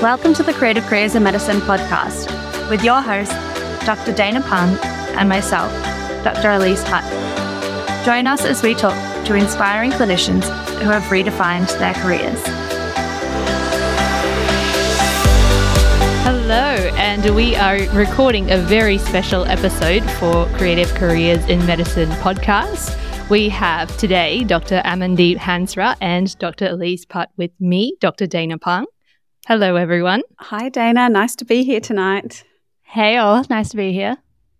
Welcome to the Creative Careers in Medicine podcast with your host, Dr. Dana Phang, and myself, Dr. Elise Putt. Join us as we talk to inspiring clinicians who have redefined their careers. Hello, and we are recording a very special episode for Creative Careers in Medicine podcast. We have today Dr. Amandeep Hansra and Dr. Elise Putt with me, Dr. Dana Phang. Hello, everyone. Hi, Dana. Nice to be here tonight. Hey, all. Nice to be here.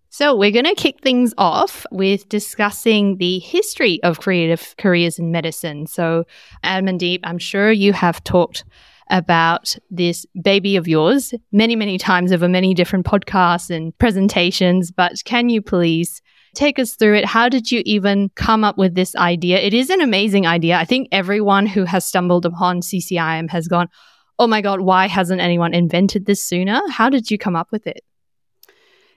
So, we're going to kick things off with discussing the history of creative careers in medicine. So, Amandeep, I'm sure you have talked about this baby of yours many, many times over many different podcasts and presentations, but can you please take us through it? How did you even come up with this idea? It is an amazing idea. I think everyone who has stumbled upon CCIM has gone, oh my God, why hasn't anyone invented this sooner? How did you come up with it?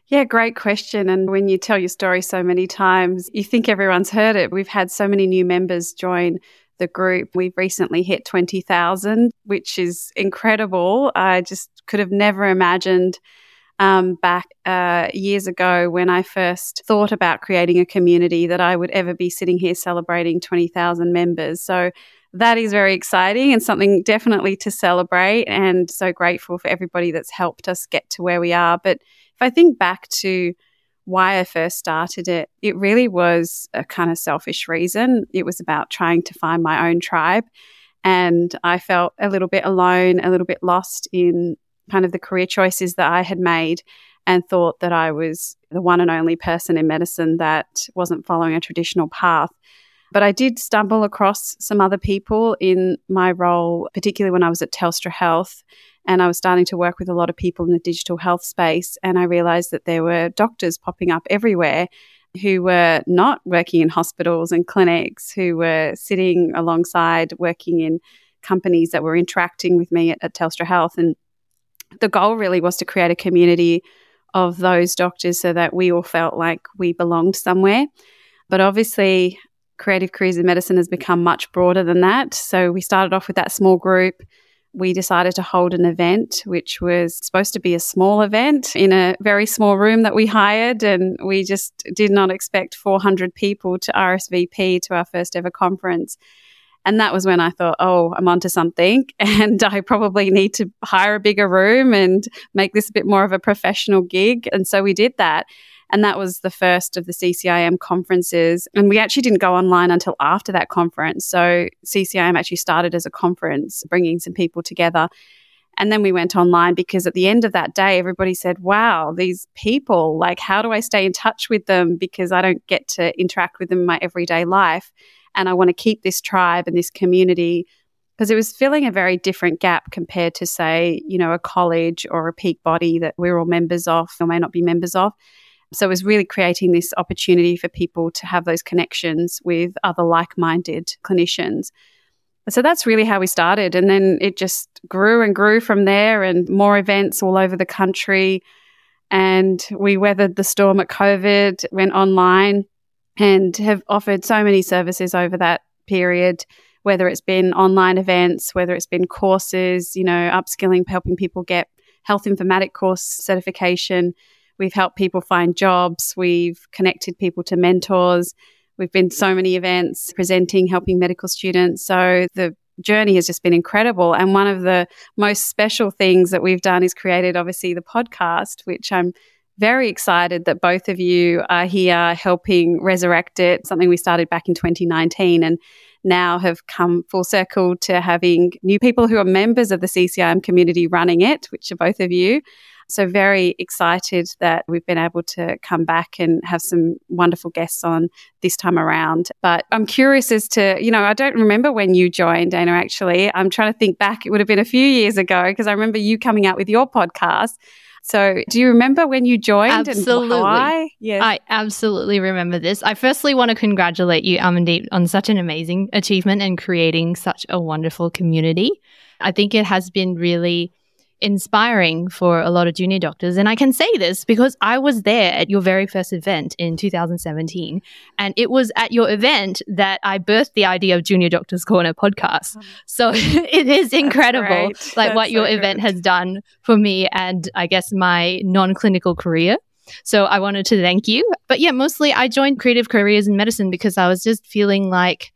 Yeah, great question. And when you tell your story so many times, you think everyone's heard it. We've had so many new members join the group. We've recently hit 20,000, which is incredible. I just could have never imagined um, back uh, years ago when I first thought about creating a community that I would ever be sitting here celebrating 20,000 members. So that is very exciting and something definitely to celebrate and so grateful for everybody that's helped us get to where we are. But if I think back to why I first started it, it really was a kind of selfish reason. It was about trying to find my own tribe. And I felt a little bit alone, a little bit lost in kind of the career choices that I had made and thought that I was the one and only person in medicine that wasn't following a traditional path. But I did stumble across some other people in my role, particularly when I was at Telstra Health. And I was starting to work with a lot of people in the digital health space. And I realized that there were doctors popping up everywhere who were not working in hospitals and clinics, who were sitting alongside working in companies that were interacting with me at, at Telstra Health. And the goal really was to create a community of those doctors so that we all felt like we belonged somewhere. But obviously, creative careers in medicine has become much broader than that. So we started off with that small group. We decided to hold an event, which was supposed to be a small event in a very small room that we hired. And we just did not expect 400 people to RSVP to our first ever conference. And that was when I thought, oh, I'm onto something. And I probably need to hire a bigger room and make this a bit more of a professional gig. And so we did that. And that was the first of the CCIM conferences. And we actually didn't go online until after that conference. So CCIM actually started as a conference, bringing some people together. And then we went online because at the end of that day, everybody said, wow, these people, like, how do I stay in touch with them? Because I don't get to interact with them in my everyday life. And I want to keep this tribe and this community because it was filling a very different gap compared to, say, you know, a college or a peak body that we're all members of or may not be members of. So it was really creating this opportunity for people to have those connections with other like minded clinicians. So that's really how we started. And then it just grew and grew from there, and more events all over the country. And we weathered the storm at COVID, went online, and have offered so many services over that period whether it's been online events, whether it's been courses, you know, upskilling, helping people get health informatic course certification. We've helped people find jobs. We've connected people to mentors. We've been so many events presenting, helping medical students. So the journey has just been incredible. And one of the most special things that we've done is created, obviously, the podcast, which I'm very excited that both of you are here helping resurrect it, something we started back in 2019 and now have come full circle to having new people who are members of the CCIM community running it, which are both of you. So, very excited that we've been able to come back and have some wonderful guests on this time around. But I'm curious as to, you know, I don't remember when you joined, Dana, actually. I'm trying to think back. It would have been a few years ago because I remember you coming out with your podcast. So, do you remember when you joined? Absolutely. why? Yes. I absolutely remember this. I firstly want to congratulate you, Amandeep, on such an amazing achievement and creating such a wonderful community. I think it has been really inspiring for a lot of junior doctors. And I can say this because I was there at your very first event in 2017. And it was at your event that I birthed the idea of Junior Doctors Corner podcast. So it is incredible, like That's what your so event has done for me and I guess my non clinical career. So I wanted to thank you. But yeah, mostly I joined Creative Careers in Medicine because I was just feeling like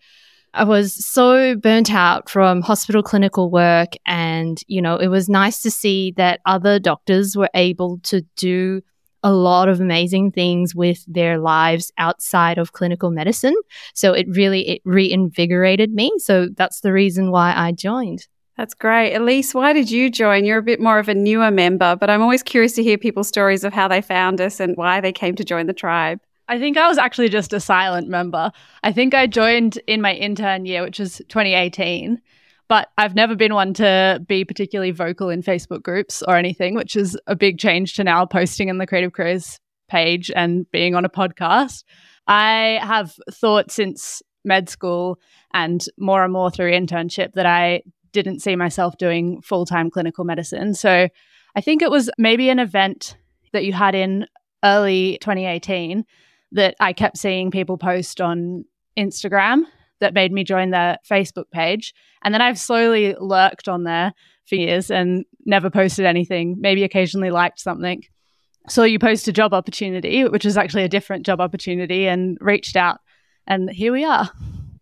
I was so burnt out from hospital clinical work. And, you know, it was nice to see that other doctors were able to do a lot of amazing things with their lives outside of clinical medicine. So it really it reinvigorated me. So that's the reason why I joined. That's great. Elise, why did you join? You're a bit more of a newer member, but I'm always curious to hear people's stories of how they found us and why they came to join the tribe. I think I was actually just a silent member. I think I joined in my intern year, which was 2018, but I've never been one to be particularly vocal in Facebook groups or anything, which is a big change to now posting in the Creative Careers page and being on a podcast. I have thought since med school and more and more through internship that I didn't see myself doing full time clinical medicine. So I think it was maybe an event that you had in early 2018 that I kept seeing people post on Instagram that made me join their Facebook page. And then I've slowly lurked on there for years and never posted anything, maybe occasionally liked something. So you post a job opportunity, which was actually a different job opportunity, and reached out. And here we are.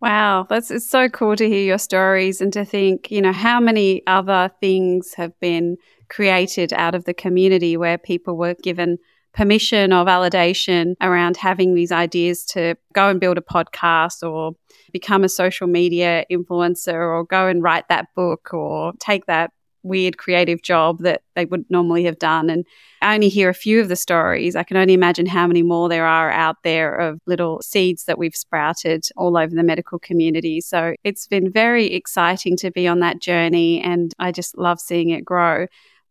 Wow, that's it's so cool to hear your stories and to think, you know, how many other things have been created out of the community where people were given permission or validation around having these ideas to go and build a podcast or become a social media influencer or go and write that book or take that weird creative job that they would normally have done. And I only hear a few of the stories. I can only imagine how many more there are out there of little seeds that we've sprouted all over the medical community. So it's been very exciting to be on that journey and I just love seeing it grow.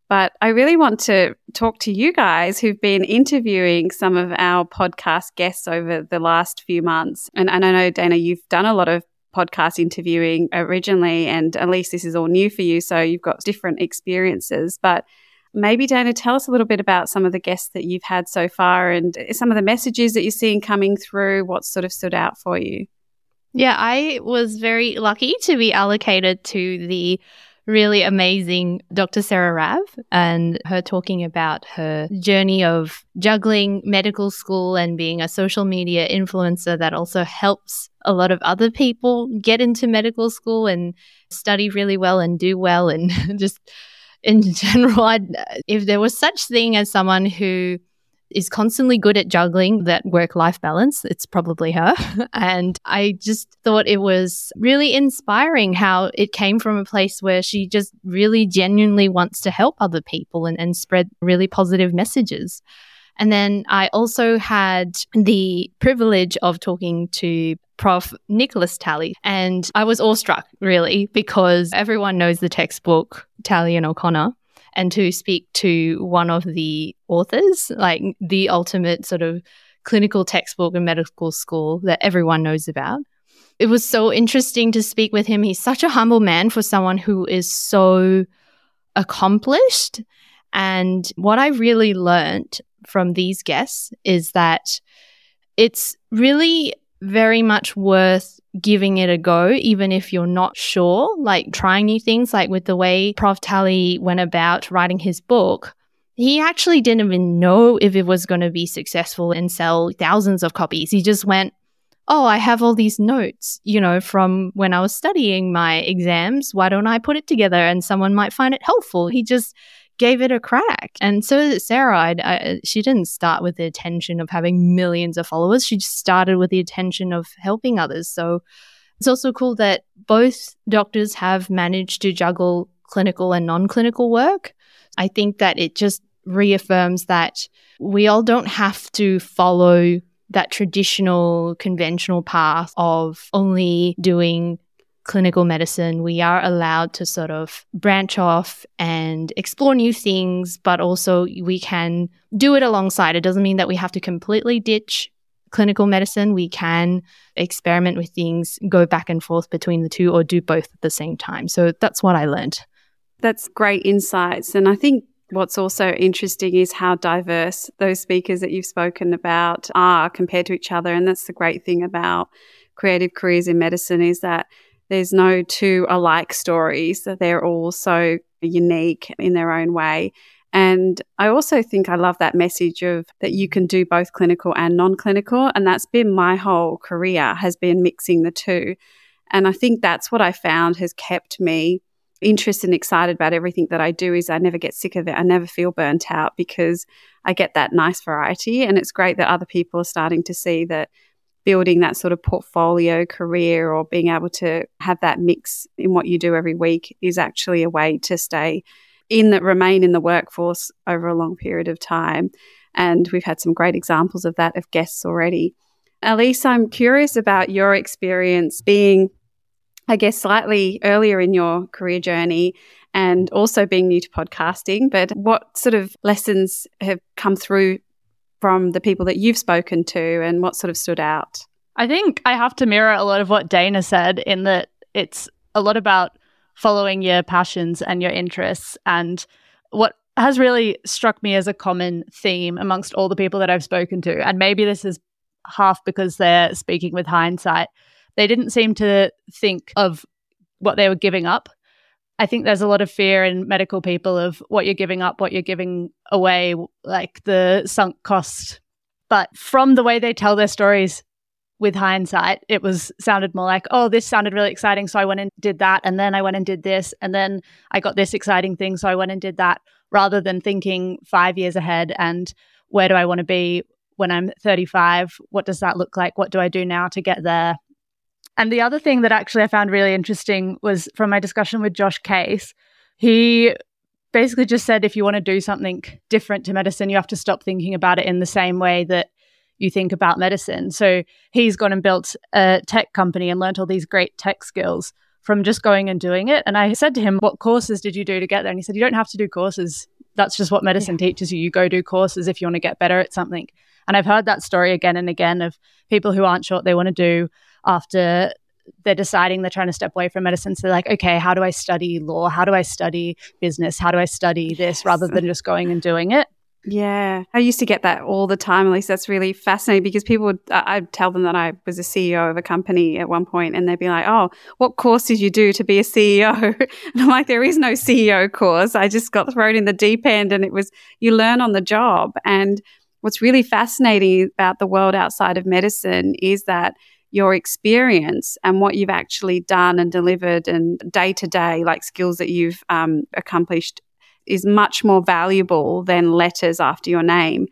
But I really want to talk to you guys who've been interviewing some of our podcast guests over the last few months. And, and I know, Dana, you've done a lot of podcast interviewing originally, and Elise this is all new for you. So you've got different experiences. But maybe, Dana, tell us a little bit about some of the guests that you've had so far and some of the messages that you're seeing coming through. What sort of stood out for you? Yeah, I was very lucky to be allocated to the really amazing Dr. Sarah Rav and her talking about her journey of juggling medical school and being a social media influencer that also helps a lot of other people get into medical school and study really well and do well and just in general I'd, if there was such thing as someone who is constantly good at juggling that work life balance. It's probably her. And I just thought it was really inspiring how it came from a place where she just really genuinely wants to help other people and, and spread really positive messages. And then I also had the privilege of talking to Prof. Nicholas Talley. And I was awestruck, really, because everyone knows the textbook, Talley and O'Connor and to speak to one of the authors, like the ultimate sort of clinical textbook in medical school that everyone knows about. It was so interesting to speak with him. He's such a humble man for someone who is so accomplished. And what I really learned from these guests is that it's really very much worth giving it a go, even if you're not sure, like trying new things, like with the way Prof. Talley went about writing his book. He actually didn't even know if it was going to be successful and sell thousands of copies. He just went, Oh, I have all these notes, you know, from when I was studying my exams. Why don't I put it together and someone might find it helpful? He just gave it a crack. And so Sarah. I, I, she didn't start with the intention of having millions of followers. She just started with the intention of helping others. So it's also cool that both doctors have managed to juggle clinical and non clinical work. I think that it just reaffirms that we all don't have to follow that traditional, conventional path of only doing clinical medicine, we are allowed to sort of branch off and explore new things, but also we can do it alongside. It doesn't mean that we have to completely ditch clinical medicine. We can experiment with things, go back and forth between the two, or do both at the same time. So that's what I learned. That's great insights. And I think what's also interesting is how diverse those speakers that you've spoken about are compared to each other. And that's the great thing about creative careers in medicine is that there's no two alike stories, they're all so unique in their own way. And I also think I love that message of that you can do both clinical and non-clinical. And that's been my whole career has been mixing the two. And I think that's what I found has kept me interested and excited about everything that I do is I never get sick of it. I never feel burnt out because I get that nice variety. And it's great that other people are starting to see that building that sort of portfolio career or being able to have that mix in what you do every week is actually a way to stay in that remain in the workforce over a long period of time. And we've had some great examples of that of guests already. Elise, I'm curious about your experience being, I guess, slightly earlier in your career journey and also being new to podcasting. But what sort of lessons have come through from the people that you've spoken to and what sort of stood out? I think I have to mirror a lot of what Dana said in that it's a lot about following your passions and your interests. And what has really struck me as a common theme amongst all the people that I've spoken to, and maybe this is half because they're speaking with hindsight, they didn't seem to think of what they were giving up. I think there's a lot of fear in medical people of what you're giving up, what you're giving away, like the sunk cost. But from the way they tell their stories, with hindsight, it was sounded more like, oh, this sounded really exciting. So I went and did that. And then I went and did this. And then I got this exciting thing. So I went and did that rather than thinking five years ahead and where do I want to be when I'm 35? What does that look like? What do I do now to get there? And the other thing that actually I found really interesting was from my discussion with Josh Case. He basically just said if you want to do something different to medicine, you have to stop thinking about it in the same way that you think about medicine. So he's gone and built a tech company and learned all these great tech skills from just going and doing it. And I said to him, What courses did you do to get there? And he said, You don't have to do courses. That's just what medicine yeah. teaches you. You go do courses if you want to get better at something. And I've heard that story again and again of people who aren't sure what they want to do after they're deciding they're trying to step away from medicine. So they're like, okay, how do I study law? How do I study business? How do I study this yes. rather than just going and doing it? Yeah, I used to get that all the time. Elise that's really fascinating because people would, I'd tell them that I was a CEO of a company at one point and they'd be like, oh, what course did you do to be a CEO? And I'm like, there is no CEO course. I just got thrown in the deep end and it was, you learn on the job. And what's really fascinating about the world outside of medicine is that your experience and what you've actually done and delivered and day to day, like skills that you've um, accomplished is much more valuable than letters after your name.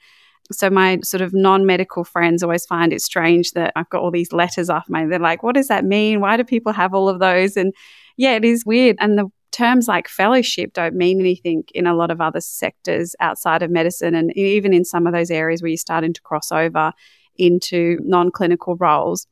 So my sort of non-medical friends always find it strange that I've got all these letters after my. They're like, "What does that mean? Why do people have all of those?" And yeah, it is weird. And the terms like fellowship don't mean anything in a lot of other sectors outside of medicine, and even in some of those areas where you're starting to cross over into non-clinical roles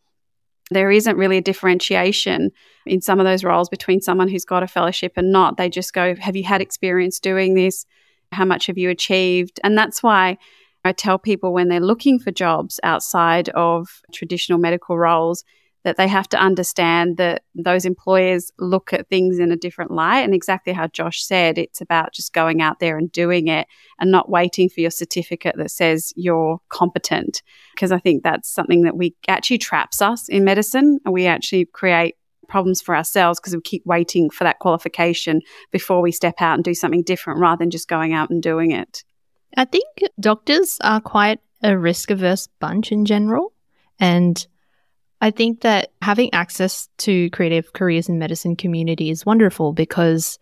there isn't really a differentiation in some of those roles between someone who's got a fellowship and not. They just go, Have you had experience doing this? How much have you achieved? And that's why I tell people when they're looking for jobs outside of traditional medical roles, that they have to understand that those employers look at things in a different light. And exactly how Josh said, it's about just going out there and doing it and not waiting for your certificate that says you're competent. Because I think that's something that we actually traps us in medicine and we actually create problems for ourselves because we keep waiting for that qualification before we step out and do something different rather than just going out and doing it. I think doctors are quite a risk averse bunch in general. And I think that having access to creative careers in medicine community is wonderful because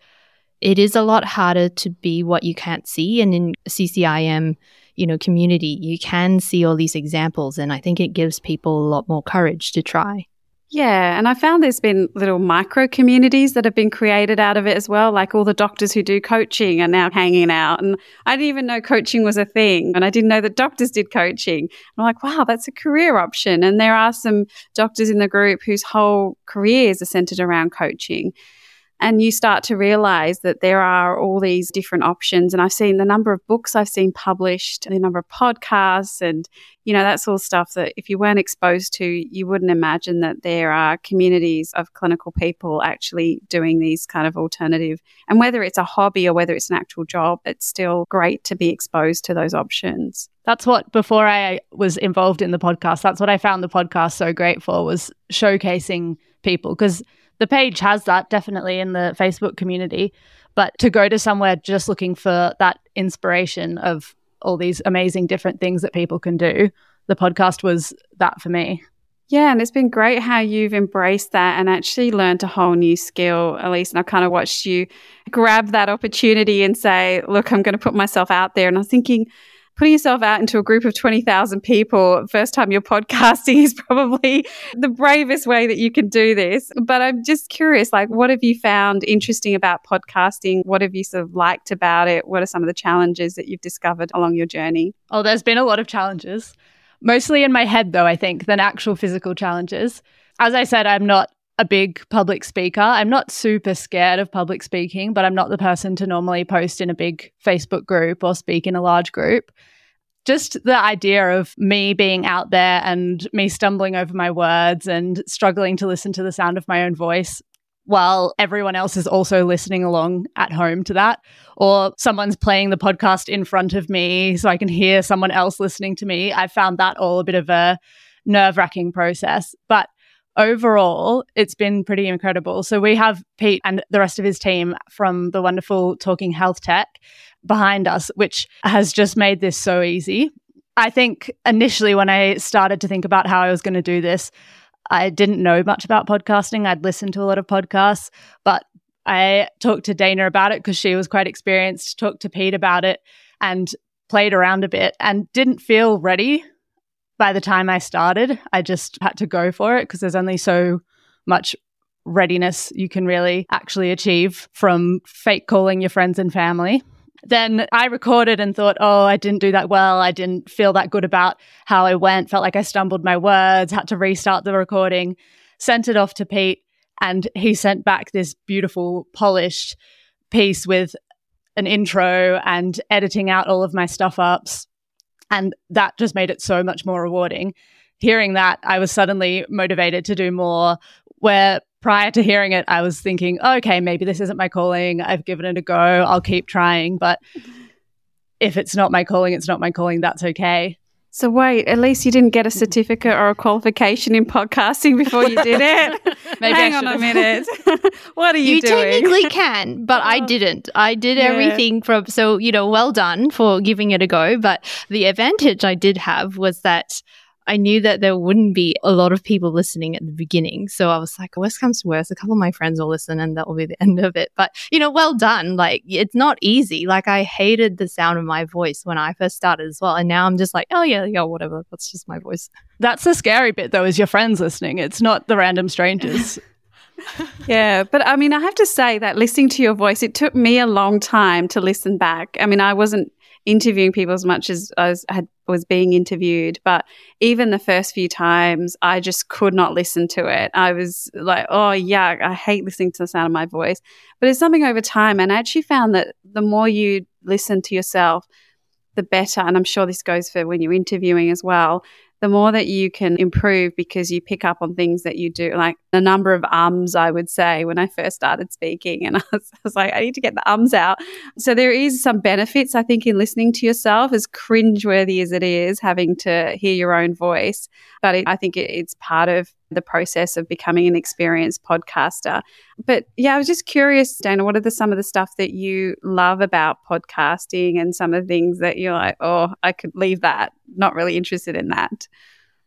it is a lot harder to be what you can't see. And in CCIM, you know, community, you can see all these examples. And I think it gives people a lot more courage to try. Yeah, and I found there's been little micro communities that have been created out of it as well. Like all the doctors who do coaching are now hanging out. And I didn't even know coaching was a thing. And I didn't know that doctors did coaching. I'm like, wow, that's a career option. And there are some doctors in the group whose whole careers are centered around coaching. And you start to realize that there are all these different options. And I've seen the number of books I've seen published, the number of podcasts, and, you know, that's all stuff that if you weren't exposed to, you wouldn't imagine that there are communities of clinical people actually doing these kind of alternative. And whether it's a hobby or whether it's an actual job, it's still great to be exposed to those options. That's what before I was involved in the podcast, that's what I found the podcast so great for was showcasing people because the page has that definitely in the Facebook community. But to go to somewhere just looking for that inspiration of all these amazing different things that people can do, the podcast was that for me. Yeah, and it's been great how you've embraced that and actually learned a whole new skill, Elise. And I've kind of watched you grab that opportunity and say, look, I'm going to put myself out there. And I was thinking, putting yourself out into a group of 20,000 people, first time you're podcasting is probably the bravest way that you can do this. But I'm just curious, like, what have you found interesting about podcasting? What have you sort of liked about it? What are some of the challenges that you've discovered along your journey? Oh, there's been a lot of challenges, mostly in my head, though, I think, than actual physical challenges. As I said, I'm not a big public speaker. I'm not super scared of public speaking, but I'm not the person to normally post in a big Facebook group or speak in a large group. Just the idea of me being out there and me stumbling over my words and struggling to listen to the sound of my own voice while everyone else is also listening along at home to that, or someone's playing the podcast in front of me so I can hear someone else listening to me. I found that all a bit of a nerve wracking process. But overall, it's been pretty incredible. So we have Pete and the rest of his team from the wonderful Talking Health Tech behind us, which has just made this so easy. I think initially when I started to think about how I was going to do this, I didn't know much about podcasting. I'd listened to a lot of podcasts, but I talked to Dana about it because she was quite experienced, talked to Pete about it, and played around a bit and didn't feel ready by the time I started, I just had to go for it because there's only so much readiness you can really actually achieve from fake calling your friends and family. Then I recorded and thought, oh, I didn't do that well. I didn't feel that good about how I went. Felt like I stumbled my words, had to restart the recording, sent it off to Pete, and he sent back this beautiful, polished piece with an intro and editing out all of my stuff ups and that just made it so much more rewarding. Hearing that, I was suddenly motivated to do more. Where prior to hearing it, I was thinking, oh, okay, maybe this isn't my calling. I've given it a go. I'll keep trying. But if it's not my calling, it's not my calling. That's okay. So wait, Elise you didn't get a certificate or a qualification in podcasting before you did it. Maybe Hang on a minute. what are you, you doing? You technically can, but I oh. didn't. I did yeah. everything from so you know, well done for giving it a go. But the advantage I did have was that I knew that there wouldn't be a lot of people listening at the beginning. So I was like, worst comes to worst, a couple of my friends will listen and that will be the end of it. But, you know, well done. Like, it's not easy. Like, I hated the sound of my voice when I first started as well. And now I'm just like, oh, yeah, yeah, whatever. That's just my voice. That's the scary bit, though, is your friends listening. It's not the random strangers. yeah, but I mean, I have to say that listening to your voice, it took me a long time to listen back. I mean, I wasn't interviewing people as much as I was, had, was being interviewed. But even the first few times, I just could not listen to it. I was like, oh, yeah, I hate listening to the sound of my voice. But it's something over time. And I actually found that the more you listen to yourself, the better. And I'm sure this goes for when you're interviewing as well the more that you can improve because you pick up on things that you do, like the number of ums, I would say, when I first started speaking. And I was, I was, like, I need to get the ums out. So there is some benefits, I think, in listening to yourself, as cringeworthy as it is, having to hear your own voice. But it, I think it, it's part of the process of becoming an experienced podcaster. But yeah, I was just curious, Dana, what are the, some of the stuff that you love about podcasting and some of the things that you're like, oh, I could leave that, not really interested in that?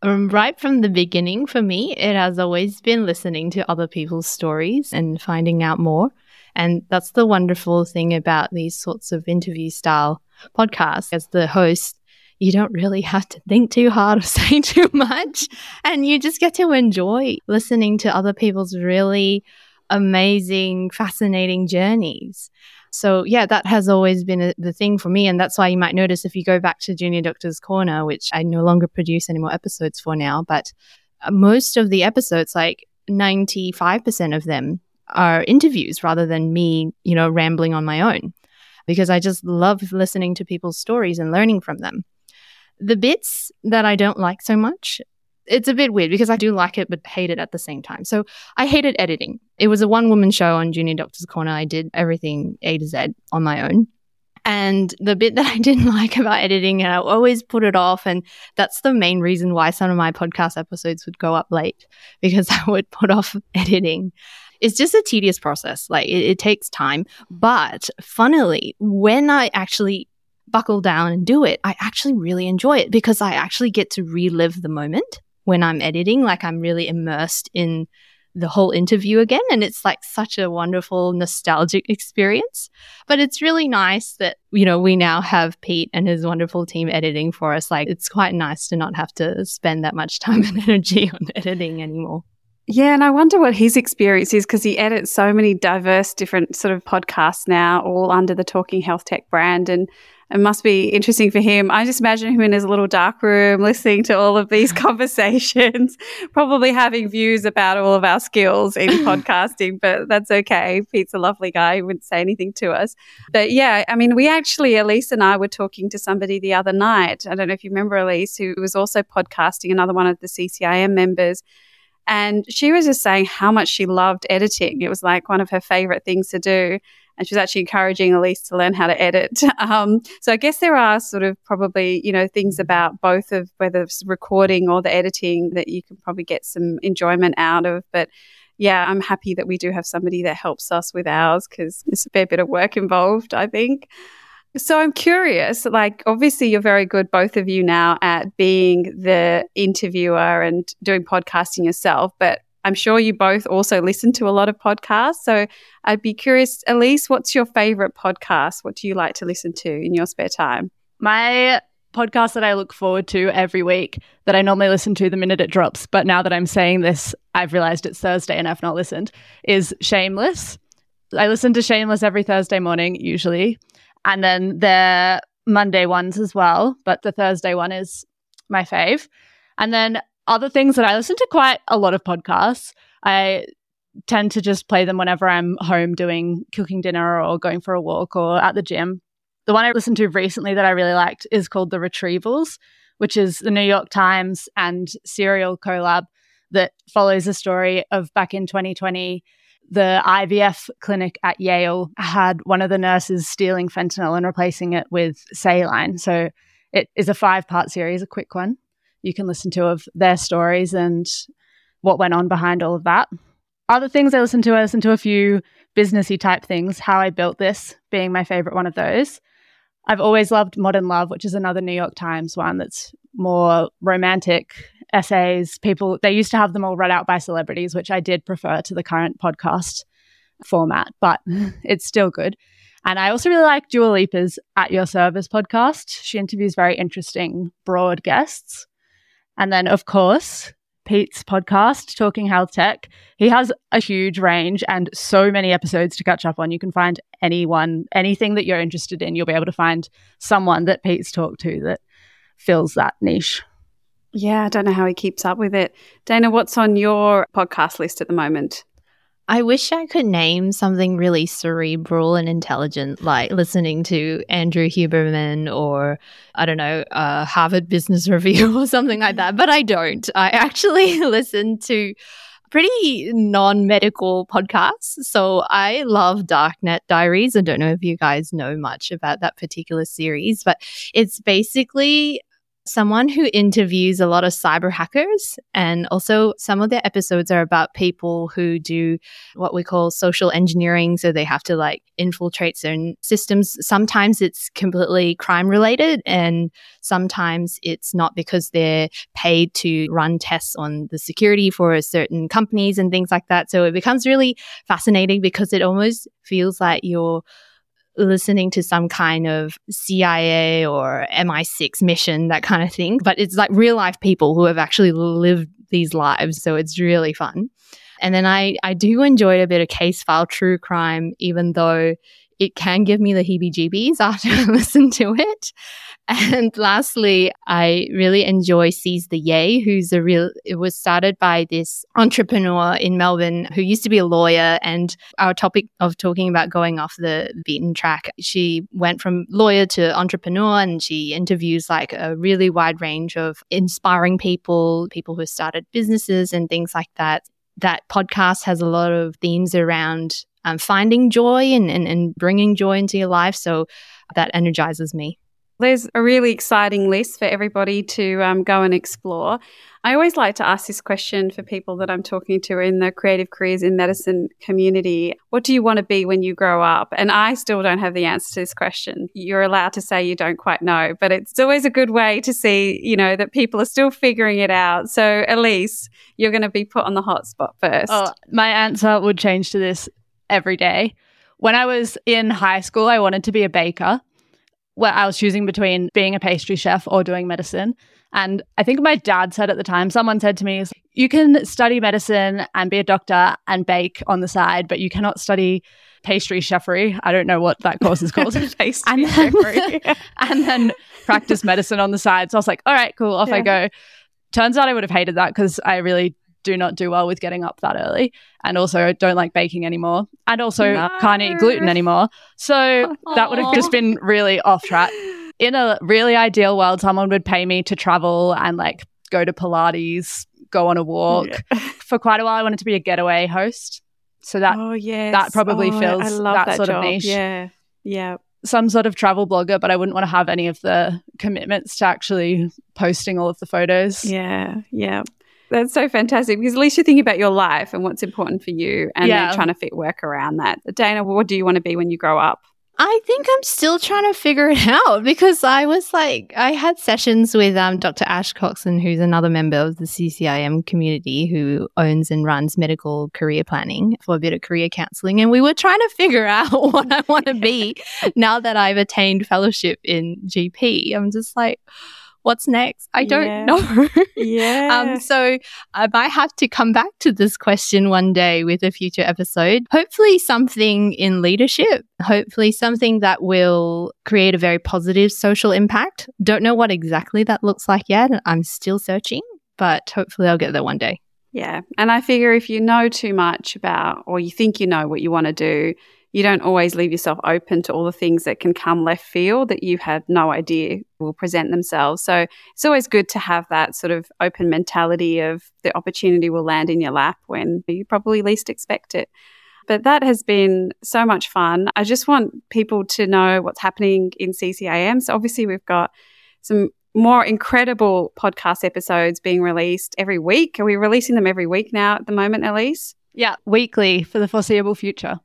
Um, right from the beginning, for me, it has always been listening to other people's stories and finding out more. And that's the wonderful thing about these sorts of interview style podcasts. As the host, you don't really have to think too hard or say too much. And you just get to enjoy listening to other people's really amazing, fascinating journeys. So, yeah, that has always been a, the thing for me. And that's why you might notice if you go back to Junior Doctor's Corner, which I no longer produce any more episodes for now, but uh, most of the episodes, like 95% of them, are interviews rather than me, you know, rambling on my own because I just love listening to people's stories and learning from them. The bits that I don't like so much, it's a bit weird because I do like it but hate it at the same time. So I hated editing. It was a one woman show on Junior Doctor's Corner. I did everything A to Z on my own. And the bit that I didn't like about editing, and I always put it off, and that's the main reason why some of my podcast episodes would go up late because I would put off editing. It's just a tedious process. Like it, it takes time. But funnily, when I actually buckle down and do it, I actually really enjoy it because I actually get to relive the moment when I'm editing. Like I'm really immersed in the whole interview again. And it's like such a wonderful, nostalgic experience. But it's really nice that, you know, we now have Pete and his wonderful team editing for us. Like it's quite nice to not have to spend that much time and energy on editing anymore. Yeah, and I wonder what his experience is because he edits so many diverse different sort of podcasts now, all under the Talking Health Tech brand. And it must be interesting for him. I just imagine him in his little dark room listening to all of these conversations, probably having views about all of our skills in podcasting, but that's okay. Pete's a lovely guy. He wouldn't say anything to us. But yeah, I mean, we actually, Elise and I were talking to somebody the other night. I don't know if you remember Elise, who was also podcasting, another one of the CCIM members. And she was just saying how much she loved editing. It was like one of her favorite things to do and she was actually encouraging Elise to learn how to edit. Um, so I guess there are sort of probably you know things about both of whether it's recording or the editing that you can probably get some enjoyment out of, but. Yeah, I'm happy that we do have somebody that helps us with ours because it's a fair bit of work involved, I think. So I'm curious, like, obviously, you're very good, both of you now, at being the interviewer and doing podcasting yourself. But I'm sure you both also listen to a lot of podcasts. So I'd be curious, Elise, what's your favorite podcast? What do you like to listen to in your spare time? My podcast that I look forward to every week that I normally listen to the minute it drops, but now that I'm saying this, I've realized it's Thursday and I've not listened, is Shameless. I listen to Shameless every Thursday morning, usually. And then the Monday ones as well, but the Thursday one is my fave. And then other things that I listen to quite a lot of podcasts. I tend to just play them whenever I'm home doing cooking dinner or going for a walk or at the gym. The one I listened to recently that I really liked is called The Retrievals, which is the New York Times and Serial collab that follows the story of back in 2020 the IVF clinic at Yale had one of the nurses stealing fentanyl and replacing it with saline. So it is a five part series, a quick one you can listen to of their stories and what went on behind all of that. Other things I listened to, I listened to a few businessy type things, how I built this being my favorite one of those. I've always loved Modern Love, which is another New York Times one that's more romantic essays. People, they used to have them all read out by celebrities, which I did prefer to the current podcast format, but it's still good. And I also really like Dua Lipa's At Your Service podcast. She interviews very interesting, broad guests. And then, of course, Pete's podcast, Talking Health Tech. He has a huge range and so many episodes to catch up on. You can find anyone, anything that you're interested in, you'll be able to find someone that Pete's talked to that fills that niche. Yeah, I don't know how he keeps up with it. Dana, what's on your podcast list at the moment? I wish I could name something really cerebral and intelligent, like listening to Andrew Huberman or, I don't know, uh, Harvard Business Review or something like that. But I don't. I actually listen to pretty non medical podcasts. So I love Darknet Diaries. I don't know if you guys know much about that particular series, but it's basically someone who interviews a lot of cyber hackers. And also, some of their episodes are about people who do what we call social engineering. So they have to like infiltrate certain systems. Sometimes it's completely crime related, and sometimes it's not because they're paid to run tests on the security for certain companies and things like that. So it becomes really fascinating because it almost feels like you're listening to some kind of CIA or MI6 mission, that kind of thing. But it's like real life people who have actually lived these lives. So it's really fun. And then I, I do enjoy a bit of case file true crime, even though it can give me the heebie jeebies after I listen to it. And lastly, I really enjoy Seize the Yay, who's a real, it was started by this entrepreneur in Melbourne who used to be a lawyer. And our topic of talking about going off the beaten track, she went from lawyer to entrepreneur and she interviews like a really wide range of inspiring people, people who started businesses and things like that. That podcast has a lot of themes around um, finding joy and, and, and bringing joy into your life. So that energizes me. There's a really exciting list for everybody to um, go and explore. I always like to ask this question for people that I'm talking to in the creative careers in medicine community. What do you want to be when you grow up? And I still don't have the answer to this question. You're allowed to say you don't quite know, but it's always a good way to see, you know, that people are still figuring it out. So, Elise, you're going to be put on the hot spot first. Oh, my answer would change to this every day. When I was in high school, I wanted to be a baker where I was choosing between being a pastry chef or doing medicine. And I think my dad said at the time, someone said to me, You can study medicine and be a doctor and bake on the side, but you cannot study pastry chefery. I don't know what that course is called. pastry and, then, and then practice medicine on the side. So I was like, All right, cool, off yeah. I go. Turns out I would have hated that because I really do not do well with getting up that early and also don't like baking anymore and also no. can't eat gluten anymore. So Aww. that would have just been really off track. In a really ideal world, someone would pay me to travel and like go to Pilates, go on a walk. Yeah. For quite a while, I wanted to be a getaway host. So that oh, yes. that probably oh, fills that, that, sort job. of niche. Yeah. Yeah. Some sort of travel blogger, but I wouldn't want to have any of the commitments to actually posting all of the photos. Yeah. Yeah. That's so fantastic because at least you're thinking about your life and what's important for you and yeah. then trying to fit work around that. Dana, what do you want to be when you grow up? I think I'm still trying to figure it out because I was like, I had sessions with um, Dr. Ash Coxon, who's another member of the CCIM community who owns and runs medical career planning for a bit of career counseling. And we were trying to figure out what I want to be now that I've attained fellowship in GP. I'm just like, what's next? I don't yeah. know. yeah. Um, so I might have to come back to this question one day with a future episode. Hopefully, something in leadership, hopefully, something that will create a very positive social impact. Don't know what exactly that looks like yet. I'm still searching, but hopefully, I'll get there one day. Yeah. And I figure if you know too much about, or you think you know what you want to do, you don't always leave yourself open to all the things that can come left field that you had no idea will present themselves. So it's always good to have that sort of open mentality of the opportunity will land in your lap when you probably least expect it. But that has been so much fun. I just want people to know what's happening in CCIM. So obviously we've got some more incredible podcast episodes being released every week. Are we releasing them every week now at the moment, Elise? Yeah, weekly for the foreseeable future.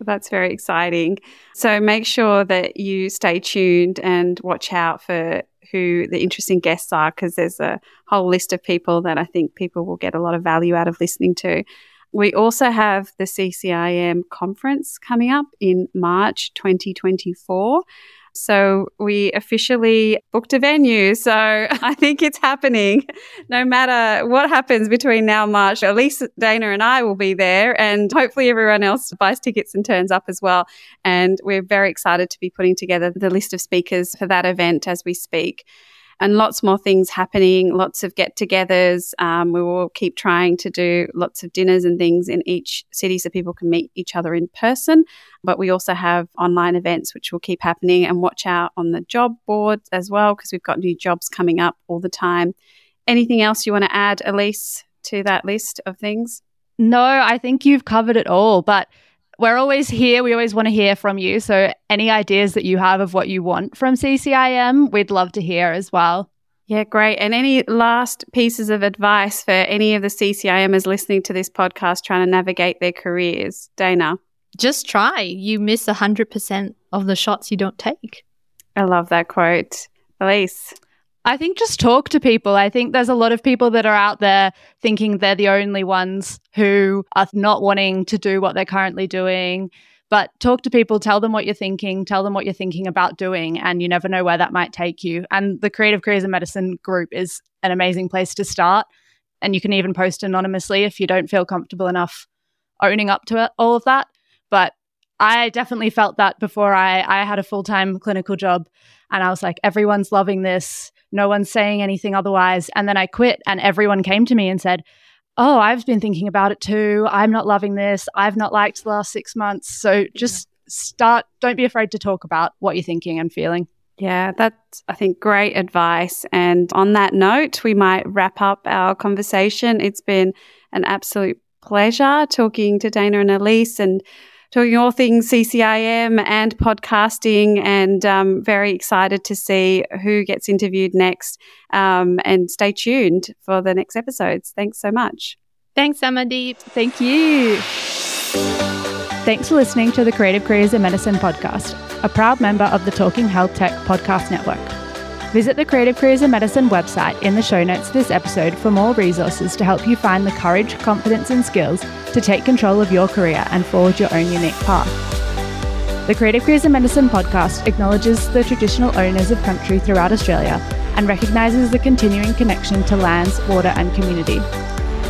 That's very exciting. So make sure that you stay tuned and watch out for who the interesting guests are because there's a whole list of people that I think people will get a lot of value out of listening to. We also have the CCIM conference coming up in March 2024. So we officially booked a venue. So I think it's happening. No matter what happens between now and March, at least Dana and I will be there. And hopefully everyone else buys tickets and turns up as well. And we're very excited to be putting together the list of speakers for that event as we speak and lots more things happening, lots of get togethers. Um, we will keep trying to do lots of dinners and things in each city so people can meet each other in person. But we also have online events which will keep happening and watch out on the job board as well because we've got new jobs coming up all the time. Anything else you want to add, Elise, to that list of things? No, I think you've covered it all. But we're always here. We always want to hear from you. So, any ideas that you have of what you want from CCIM, we'd love to hear as well. Yeah, great. And any last pieces of advice for any of the CCIMers listening to this podcast trying to navigate their careers? Dana? Just try. You miss 100% of the shots you don't take. I love that quote. Elise? I think just talk to people. I think there's a lot of people that are out there thinking they're the only ones who are not wanting to do what they're currently doing. But talk to people, tell them what you're thinking, tell them what you're thinking about doing, and you never know where that might take you. And the Creative Careers in Medicine group is an amazing place to start. And you can even post anonymously if you don't feel comfortable enough owning up to it, all of that. But I definitely felt that before I, I had a full time clinical job And I was like, everyone's loving this. No one's saying anything otherwise. And then I quit, and everyone came to me and said, Oh, I've been thinking about it too. I'm not loving this. I've not liked the last six months. So just start, don't be afraid to talk about what you're thinking and feeling. Yeah, that's, I think, great advice. And on that note, we might wrap up our conversation. It's been an absolute pleasure talking to Dana and Elise and talking all things CCIM and podcasting, and um, very excited to see who gets interviewed next. Um, and stay tuned for the next episodes. Thanks so much. Thanks, Amandeep. Thank you. Thanks for listening to the Creative Careers in Medicine podcast, a proud member of the Talking Health Tech podcast network. Visit the Creative Careers in Medicine website in the show notes of this episode for more resources to help you find the courage, confidence, and skills to take control of your career and forge your own unique path. The Creative Careers in Medicine podcast acknowledges the traditional owners of country throughout Australia and recognises the continuing connection to lands, water, and community.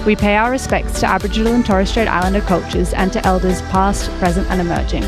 We pay our respects to Aboriginal and Torres Strait Islander cultures and to elders past, present, and emerging.